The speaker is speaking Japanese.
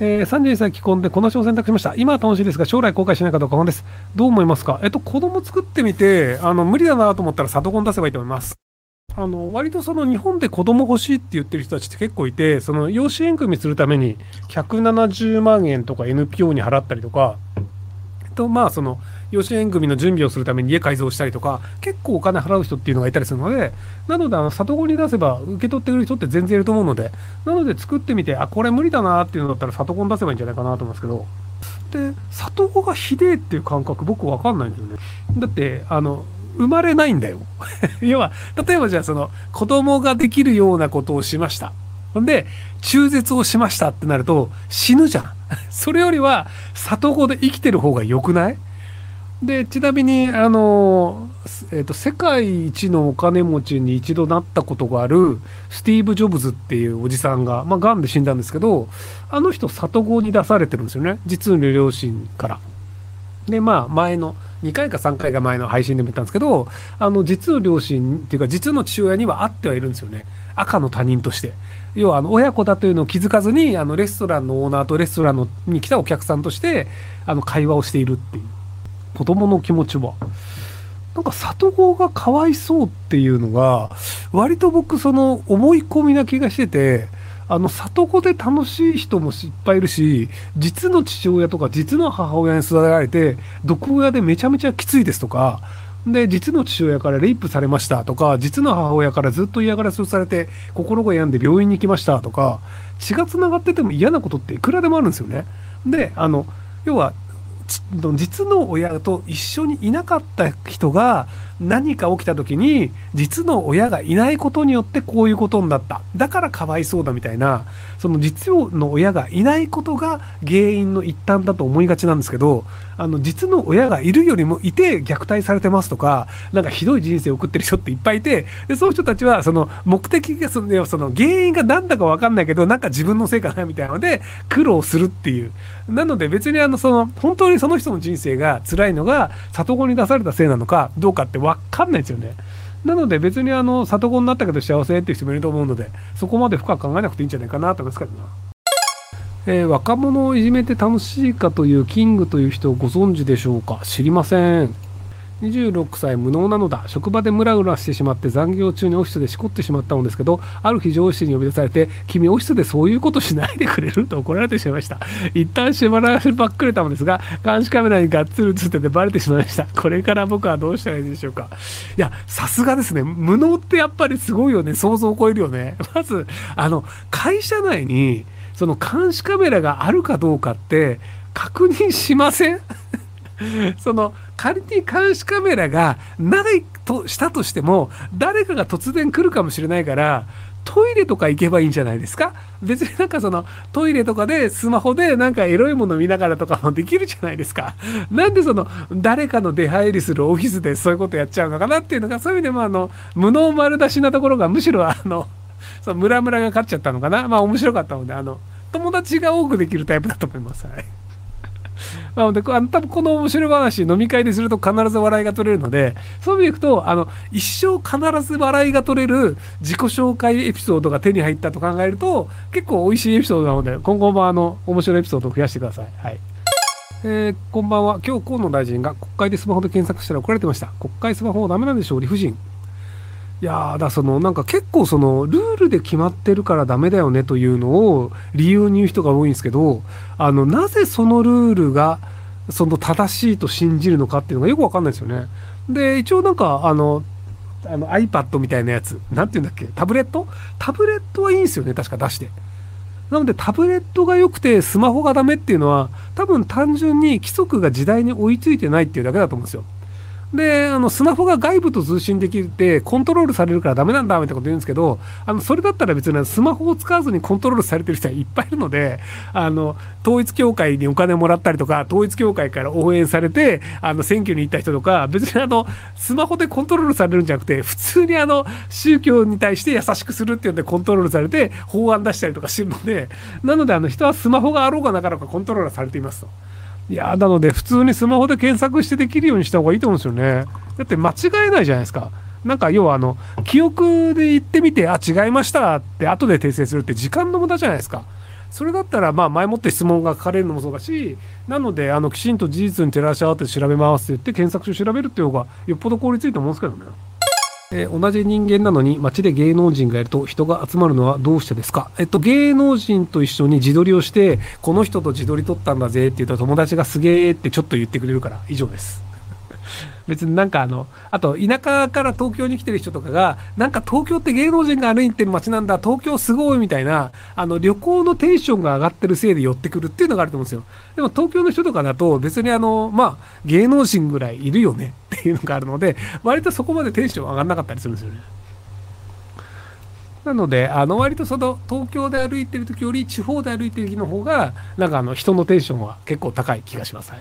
えー、32歳既婚でこの賞を選択しました。今は楽しいですが、将来後悔しないかどうか不安です。どう思いますか？えっと、子供作ってみて、あの、無理だなと思ったら里子出せばいいと思います。あの、割とその日本で子供欲しいって言ってる人たちって結構いて、その養子縁組するために170万円とか NPO に払ったりとか、えっと、まあその、養子縁組の準備をするために家改造したりとか、結構お金払う人っていうのがいたりするので、なので、あの、里子に出せば受け取ってくれる人って全然いると思うので、なので作ってみて、あ、これ無理だなっていうのだったら里子に出せばいいんじゃないかなと思いますけど、で、里子がひでえっていう感覚僕わかんないんですよね。だって、あの、生まれないんだよ。要は、例えばじゃあその、子供ができるようなことをしました。ほんで、中絶をしましたってなると死ぬじゃん。それよりは、里子で生きてる方が良くない？でちなみにあの、えーと、世界一のお金持ちに一度なったことがあるスティーブ・ジョブズっていうおじさんが、まあ、癌で死んだんですけどあの人里子に出されてるんですよね実の両親から。でまあ前の2回か3回が前の配信でも言ったんですけどあの実の両親っていうか実の父親には会ってはいるんですよね赤の他人として。要はあの親子だというのを気づかずにあのレストランのオーナーとレストランのに来たお客さんとしてあの会話をしているっていう。子供の気持ちは。なんか里子がかわいそうっていうのが、割と僕その思い込みな気がしてて、あの里子で楽しい人もいっぱいいるし、実の父親とか実の母親に育てられて、毒親でめちゃめちゃきついですとか、で、実の父親からレイプされましたとか、実の母親からずっと嫌がらせをされて、心が病んで病院に行きましたとか、血が繋がってても嫌なことっていくらでもあるんですよね。で、あの、要は実の親と一緒にいなかった人が何か起きた時に実の親がいないことによってこういうことになった。だからかわいそうだみたいなその実の親がいないことが原因の一端だと思いがちなんですけどあの実の親がいるよりもいて虐待されてますとかなんかひどい人生を送ってる人っていっぱいいてでそういう人たちはその目的がそのその原因が何だか分かんないけどなんか自分のせいかなみたいなので苦労するっていう。なので別にあのその本当にその人の人生が辛いのが里子に出されたせいなのかどうかって分かんないですよね。なので別にあの里子になったけど幸せっていう人もいると思うのでそこまで深く考えなくていいんじゃないかなと思いますけどな。えー、若者をいじめて楽しいかというキングという人をご存知でしょうか？知りません。26歳無能なのだ。職場でムラムラしてしまって残業中にオフィスでしこってしまったのですけどある日上司に呼び出されて君オフィスでそういうことしないでくれる？と怒られてしまいました。一旦しばらくばっくれたのですが監視カメラにがっつり映っててバレてしまいました。これから僕はどうしたらいいでしょうか。いやさすがですね。無能ってやっぱりすごいよね。想像を超えるよね。まずあの会社内にその監視カメラがあるかどうかって確認しません？その仮に監視カメラがないとしたとしても誰かが突然来るかもしれないからトイレとか行けばいいんじゃないですか？別になんかそのトイレとかでスマホでなんかエロいもの見ながらとかもできるじゃないですか？なんでその誰かの出入りするオフィスでそういうことやっちゃうのかなっていうのがそういう意味でもあの無能丸出しなところがむしろあの そのムラムラが勝っちゃったのかな？まあ面白かったのであの友達が多くできるタイプだと思います。はい なので、あの多分この面白い話、飲み会ですると必ず笑いが取れるので、そういう意味でいくと、あの、一生必ず笑いが取れる自己紹介エピソードが手に入ったと考えると、結構美味しいエピソードなので、今後もあの、面白いエピソードを増やしてください。はい。えー、こんばんは。今日河野大臣が国会でスマホで検索したら怒られてました。国会スマホダメなんでしょう理不尽。いやだそのなんか結構そのルールで決まってるからダメだよねというのを理由に言う人が多いんですけどあのなぜそのルールがその正しいと信じるのかっていうのがよくわかんないですよね。で一応なんかあのあの iPad みたいなやつなんて言うんだっけ？タブレット？タブレットはいいんですよね確か出して。なのでタブレットが良くてスマホがダメっていうのは多分単純に規則が時代に追いついてないっていうだけだと思うんですよ。で、あの、スマホが外部と通信できて、コントロールされるからダメなんだ、みたいなこと言うんですけど、あの、それだったら別にスマホを使わずにコントロールされてる人はいっぱいいるので、あの、統一教会にお金もらったりとか、統一教会から応援されて、あの、選挙に行った人とか、別にあの、スマホでコントロールされるんじゃなくて、普通にあの、宗教に対して優しくするっていうんでコントロールされて、法案出したりとかしてるので、なので、あの、人はスマホがあろうがなかろうかコントロールされていますと。いやなので普通にスマホで検索してできるようにした方がいいと思うんですよね。だって間違えないじゃないですか。なんか要はあの記憶で言ってみてあ違いましたって後で訂正するって時間の無駄じゃないですか。それだったら、まあ、前もって質問が書かれるのもそうだし、なので、あの、きちんと事実に照らし合わせて調べますって言って、検索書調べるっていう方が、よっぽど効率いいと思うんですけどね。えー、同じ人間なのに街で芸能人がいると人が集まるのはどうしてですか？えっと、芸能人と一緒に自撮りをして、この人と自撮り撮ったんだぜって言ったら友達がすげえってちょっと言ってくれるから以上です。別になんかあの、あと田舎から東京に来てる人とかが、なんか東京って芸能人が歩いてる街なんだ、東京すごいみたいな、あの旅行のテンションが上がってるせいで寄ってくるっていうのがあると思うんですよ。でも東京の人とかだと別にあの、まあ芸能人ぐらいいるよね っていうのがあるので、割とそこまでテンション上がんなかったりするんですよね。なので、あの割とその東京で歩いてる時より地方で歩いてる時の方が、なんかあの人のテンションは結構高い気がします。